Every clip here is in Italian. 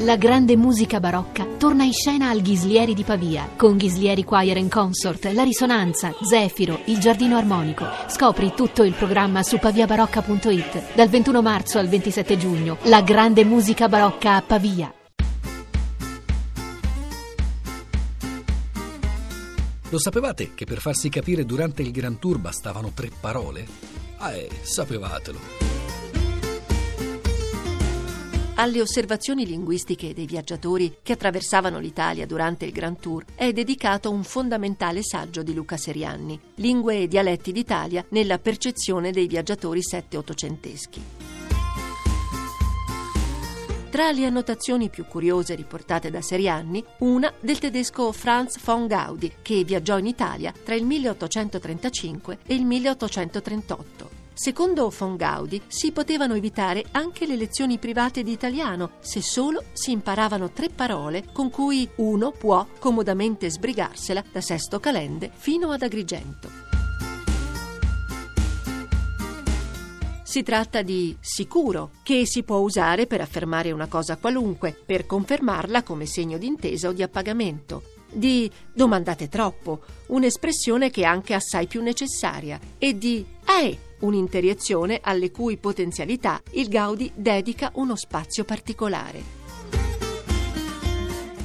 La grande musica barocca torna in scena al Ghislieri di Pavia con Ghislieri Choir and Consort, La Risonanza, Zefiro, Il Giardino Armonico. Scopri tutto il programma su paviabarocca.it. Dal 21 marzo al 27 giugno, la grande musica barocca a Pavia. Lo sapevate che per farsi capire durante il Grand Tour bastavano tre parole? Ah, eh, sapevatelo. Alle osservazioni linguistiche dei viaggiatori che attraversavano l'Italia durante il Grand Tour è dedicato un fondamentale saggio di Luca Serianni, Lingue e dialetti d'Italia nella percezione dei viaggiatori sette-ottocenteschi. Tra le annotazioni più curiose riportate da Serianni, una del tedesco Franz von Gaudi, che viaggiò in Italia tra il 1835 e il 1838. Secondo von Gaudi si potevano evitare anche le lezioni private di italiano se solo si imparavano tre parole con cui uno può comodamente sbrigarsela da Sesto Calende fino ad Agrigento. Si tratta di sicuro, che si può usare per affermare una cosa qualunque, per confermarla come segno di intesa o di appagamento. Di domandate troppo, un'espressione che è anche assai più necessaria, e di eh, un'interiezione alle cui potenzialità il Gaudi dedica uno spazio particolare.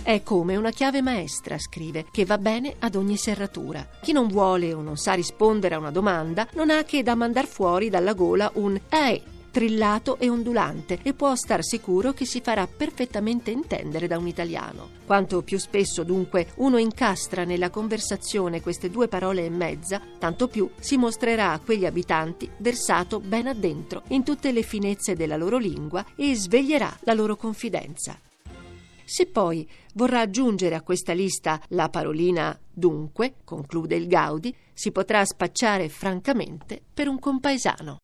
È come una chiave maestra, scrive, che va bene ad ogni serratura. Chi non vuole o non sa rispondere a una domanda non ha che da mandar fuori dalla gola un «Ehi!» Trillato e ondulante e può star sicuro che si farà perfettamente intendere da un italiano. Quanto più spesso dunque uno incastra nella conversazione queste due parole e mezza, tanto più si mostrerà a quegli abitanti versato ben addentro in tutte le finezze della loro lingua e sveglierà la loro confidenza. Se poi vorrà aggiungere a questa lista la parolina dunque, conclude il Gaudi, si potrà spacciare francamente per un compaesano.